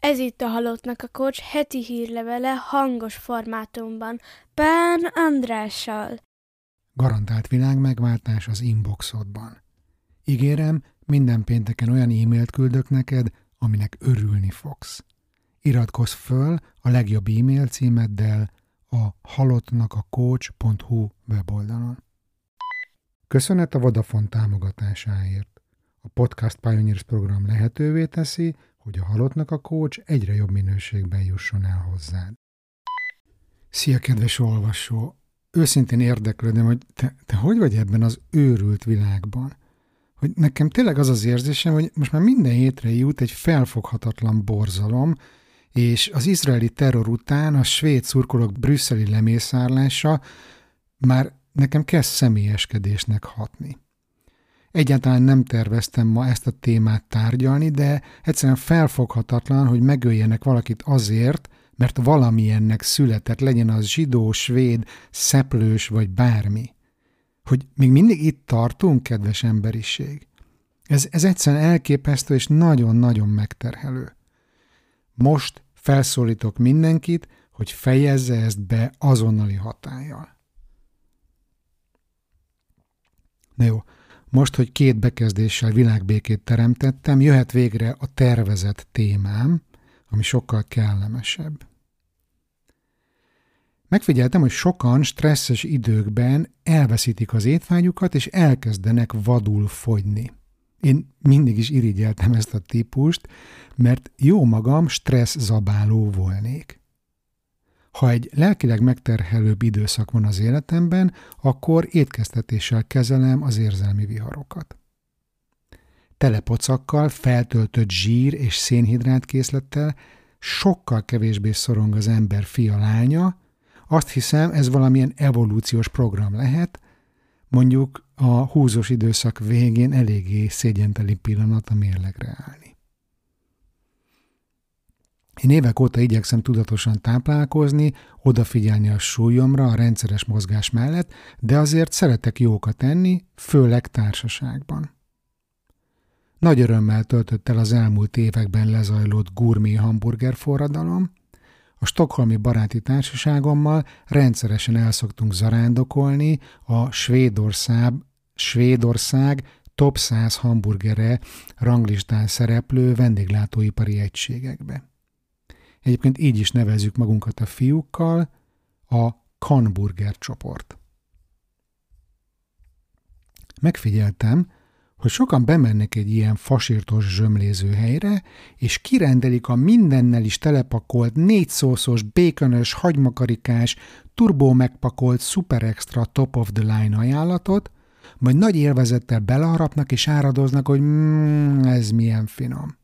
Ez itt a Halottnak a Kocs heti hírlevele hangos formátumban, Pán Andrással. Garantált világ megváltás az inboxodban. Ígérem, minden pénteken olyan e-mailt küldök neked, aminek örülni fogsz. Iratkozz föl a legjobb e-mail címeddel a halottnakacoach.hu weboldalon. Köszönet a Vodafone támogatásáért. A Podcast Pioneers program lehetővé teszi, hogy a halottnak a coach egyre jobb minőségben jusson el hozzád. Szia, kedves olvasó! Őszintén érdeklődöm, hogy te, te hogy vagy ebben az őrült világban? Hogy nekem tényleg az az érzésem, hogy most már minden hétre jut egy felfoghatatlan borzalom, és az izraeli terror után a svéd szurkolók brüsszeli lemészárlása már nekem kezd személyeskedésnek hatni. Egyáltalán nem terveztem ma ezt a témát tárgyalni, de egyszerűen felfoghatatlan, hogy megöljenek valakit azért, mert valamilyennek született, legyen az zsidó, svéd, szeplős vagy bármi. Hogy még mindig itt tartunk, kedves emberiség. Ez, ez egyszerűen elképesztő és nagyon-nagyon megterhelő. Most felszólítok mindenkit, hogy fejezze ezt be azonnali hatállyal. Na jó, most, hogy két bekezdéssel világbékét teremtettem, jöhet végre a tervezett témám, ami sokkal kellemesebb. Megfigyeltem, hogy sokan stresszes időkben elveszítik az étvágyukat, és elkezdenek vadul fogyni. Én mindig is irigyeltem ezt a típust, mert jó magam stressz zabáló volnék. Ha egy lelkileg megterhelőbb időszak van az életemben, akkor étkeztetéssel kezelem az érzelmi viharokat. Telepocakkal, feltöltött zsír és szénhidrát készlettel sokkal kevésbé szorong az ember fia lánya, azt hiszem, ez valamilyen evolúciós program lehet, mondjuk a húzós időszak végén eléggé szégyenteli pillanat a mérlegre állni. Én évek óta igyekszem tudatosan táplálkozni, odafigyelni a súlyomra a rendszeres mozgás mellett, de azért szeretek jókat enni, főleg társaságban. Nagy örömmel töltött el az elmúlt években lezajlott gurmé hamburger forradalom. A stokholmi baráti társaságommal rendszeresen elszoktunk zarándokolni a Svédország, Svédország top 100 hamburgere ranglistán szereplő vendéglátóipari egységekbe. Egyébként így is nevezzük magunkat a fiúkkal, a Kanburger csoport. Megfigyeltem, hogy sokan bemennek egy ilyen fasírtos zsömléző helyre, és kirendelik a mindennel is telepakolt, négyszószos, békönös, hagymakarikás, turbó megpakolt, super extra top of the line ajánlatot, majd nagy élvezettel beleharapnak és áradoznak, hogy mmm, ez milyen finom.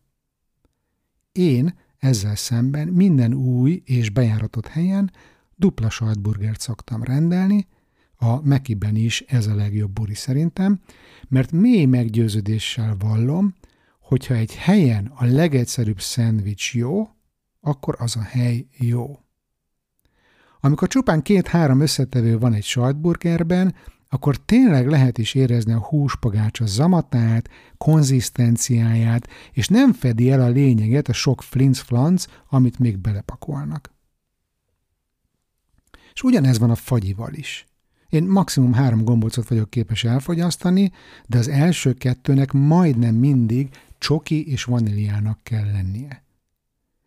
Én ezzel szemben minden új és bejáratott helyen dupla sajtburgert szoktam rendelni, a Mekiben is ez a legjobb buri szerintem, mert mély meggyőződéssel vallom, hogyha egy helyen a legegyszerűbb szendvics jó, akkor az a hely jó. Amikor csupán két-három összetevő van egy sajtburgerben, akkor tényleg lehet is érezni a húspagácsa zamatát, konzisztenciáját, és nem fedi el a lényeget a sok flinc-flanc, amit még belepakolnak. És ugyanez van a fagyival is. Én maximum három gombócot vagyok képes elfogyasztani, de az első kettőnek majdnem mindig csoki és vaníliának kell lennie.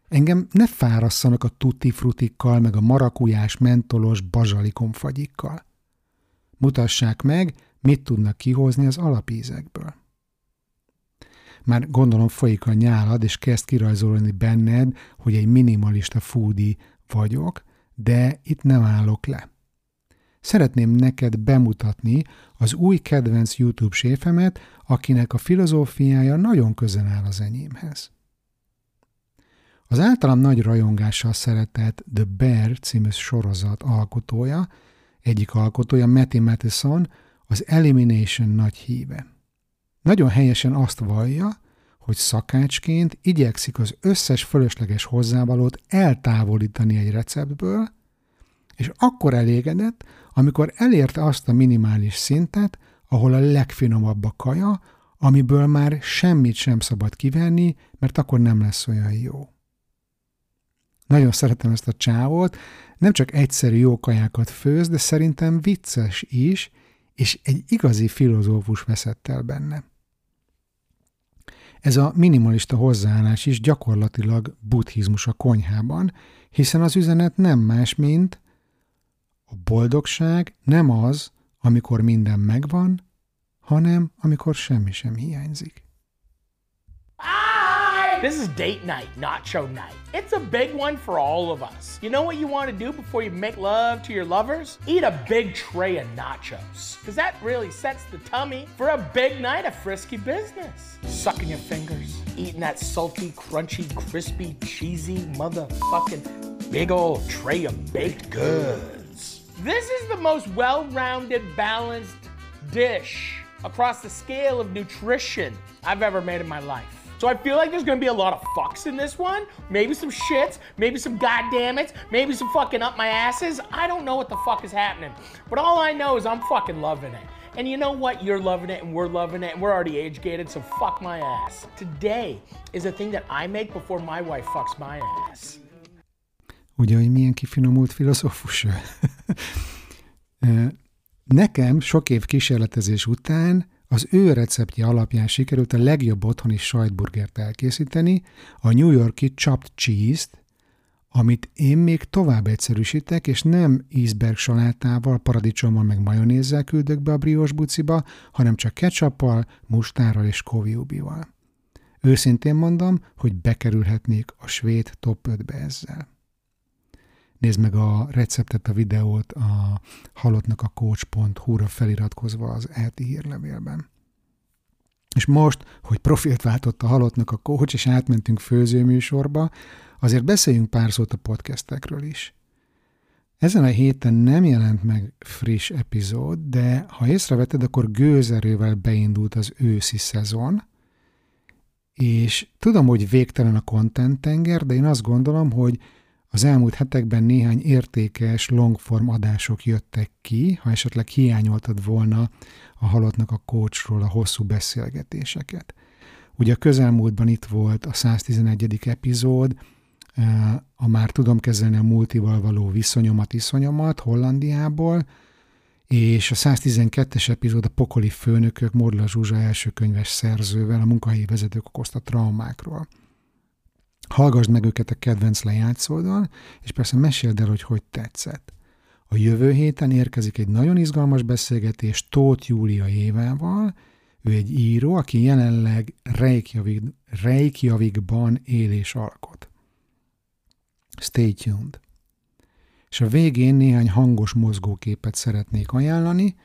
Engem ne fárasszanak a tutti frutikkal, meg a marakujás, mentolos, bazsalikom fagyikkal. Mutassák meg, mit tudnak kihozni az alapízekből. Már gondolom folyik a nyálad, és kezd kirajzolni benned, hogy egy minimalista foodie vagyok, de itt nem állok le. Szeretném neked bemutatni az új kedvenc YouTube séfemet, akinek a filozófiája nagyon közel áll az enyémhez. Az általam nagy rajongással szeretett The Bear című sorozat alkotója egyik alkotója, Matty Matheson, az Elimination nagy híve. Nagyon helyesen azt vallja, hogy szakácsként igyekszik az összes fölösleges hozzávalót eltávolítani egy receptből, és akkor elégedett, amikor elérte azt a minimális szintet, ahol a legfinomabb a kaja, amiből már semmit sem szabad kivenni, mert akkor nem lesz olyan jó. Nagyon szeretem ezt a csávót, nem csak egyszerű jó kajákat főz, de szerintem vicces is, és egy igazi filozófus veszett el benne. Ez a minimalista hozzáállás is gyakorlatilag buddhizmus a konyhában, hiszen az üzenet nem más, mint a boldogság nem az, amikor minden megvan, hanem amikor semmi sem hiányzik. This is date night, show night. It's a big one for all of us. You know what you want to do before you make love to your lovers? Eat a big tray of nachos, because that really sets the tummy for a big night of frisky business. Sucking your fingers, eating that salty, crunchy, crispy, cheesy, motherfucking big old tray of baked goods. This is the most well rounded, balanced dish across the scale of nutrition I've ever made in my life. So I feel like there's gonna be a lot of fucks in this one. Maybe some shits, maybe some goddammits, maybe some fucking up my asses. I don't know what the fuck is happening. But all I know is I'm fucking loving it. And you know what? You're loving it and we're loving it and we're already age gated, so fuck my ass. Today is a thing that I make before my wife fucks my ass. Ugye, hogy milyen kifinomult filozófus Nekem sok év kísérletezés után Az ő receptje alapján sikerült a legjobb otthoni sajtburgert elkészíteni, a New Yorki chopped cheese-t, amit én még tovább egyszerűsítek, és nem iceberg salátával, paradicsommal meg majonézzel küldök be a briós buciba, hanem csak ketchuppal, mustárral és koviubival. Őszintén mondom, hogy bekerülhetnék a svéd top 5-be ezzel. Nézd meg a receptet, a videót a halottnak a coach.hu-ra feliratkozva az EHT hírlevélben. És most, hogy profilt váltott a halottnak a coach, és átmentünk főzőműsorba, azért beszéljünk pár szót a podcastekről is. Ezen a héten nem jelent meg friss epizód, de ha észrevetted, akkor gőzerővel beindult az őszi szezon, és tudom, hogy végtelen a content tenger, de én azt gondolom, hogy az elmúlt hetekben néhány értékes longform adások jöttek ki, ha esetleg hiányoltad volna a halottnak a coachról a hosszú beszélgetéseket. Ugye a közelmúltban itt volt a 111. epizód, eh, a már tudom kezelni a multival való viszonyomat, iszonyomat Hollandiából, és a 112-es epizód a Pokoli főnökök Morla Zsuzsa első könyves szerzővel a munkahelyi vezetők okozta traumákról. Hallgassd meg őket a kedvenc lejátszódon, és persze meséld el, hogy hogy tetszett. A jövő héten érkezik egy nagyon izgalmas beszélgetés Tóth Júlia Évával, ő egy író, aki jelenleg Reykjavik, Reykjavikban él és alkot. Stay tuned. És a végén néhány hangos mozgóképet szeretnék ajánlani.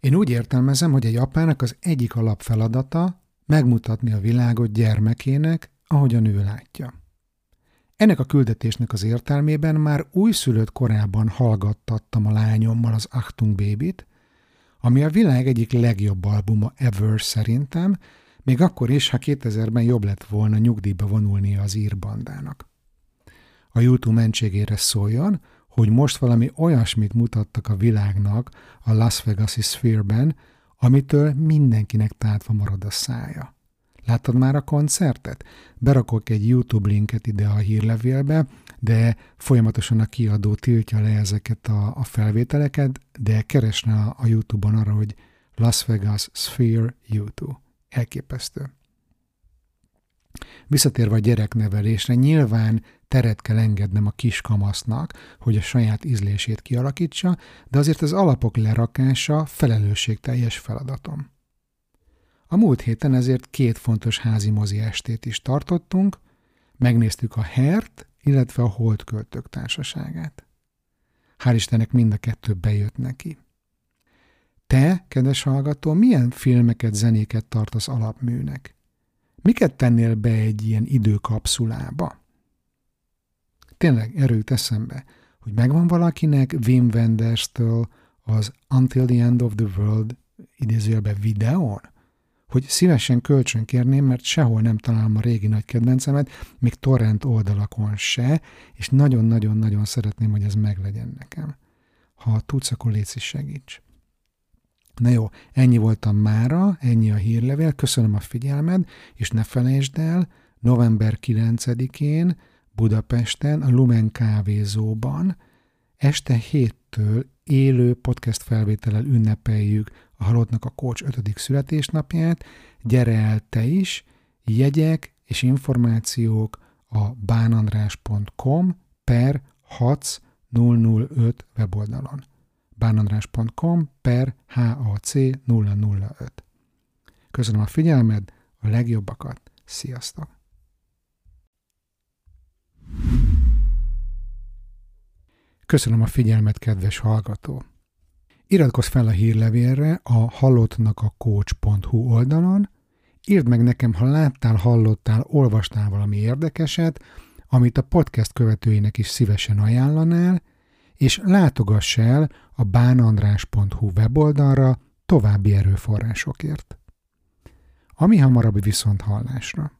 Én úgy értelmezem, hogy egy apának az egyik alapfeladata megmutatni a világot gyermekének, ahogyan ő látja. Ennek a küldetésnek az értelmében már újszülött korában hallgattattam a lányommal az Achtung Baby-t, ami a világ egyik legjobb albuma ever szerintem, még akkor is, ha 2000-ben jobb lett volna nyugdíjba vonulnia az írbandának. A YouTube mentségére szóljon, hogy most valami olyasmit mutattak a világnak a Las Vegas-i Sphere-ben, amitől mindenkinek tátva marad a szája. Láttad már a koncertet? Berakok egy YouTube linket ide a hírlevélbe, de folyamatosan a kiadó tiltja le ezeket a, a felvételeket, de keresne a, a YouTube-on arra, hogy Las Vegas Sphere YouTube. Elképesztő. Visszatérve a gyereknevelésre, nyilván teret kell engednem a kiskamasznak, hogy a saját ízlését kialakítsa, de azért az alapok lerakása felelősségteljes feladatom. A múlt héten ezért két fontos házi mozi estét is tartottunk, megnéztük a Hert, illetve a Holdköltők társaságát. Hál' Istennek mind a kettő bejött neki. Te, kedves hallgató, milyen filmeket, zenéket tartasz alapműnek? Miket tennél be egy ilyen időkapszulába? Tényleg erőt eszembe, hogy megvan valakinek Wim Wenders-től az Until the End of the World idézőjelben videón? Hogy szívesen kölcsönkérném, mert sehol nem találom a régi nagy kedvencemet, még torrent oldalakon se, és nagyon-nagyon-nagyon szeretném, hogy ez meglegyen nekem. Ha tudsz, akkor légy segíts. Na jó, ennyi voltam mára, ennyi a hírlevél, köszönöm a figyelmed, és ne felejtsd el, november 9-én Budapesten, a Lumen kávézóban este héttől élő podcast felvétellel ünnepeljük a Halottnak a Coach 5. születésnapját. Gyere el te is, jegyek és információk a bánandrás.com per 6005 weboldalon. bánandrás.com per HAC 005. Köszönöm a figyelmed, a legjobbakat, sziasztok! Köszönöm a figyelmet, kedves hallgató! Iratkozz fel a hírlevélre a hallottnak a coach.hu oldalon, írd meg nekem, ha láttál, hallottál, olvastál valami érdekeset, amit a podcast követőinek is szívesen ajánlanál, és látogass el a bánandrás.hu weboldalra további erőforrásokért. Ami hamarabb viszont hallásra.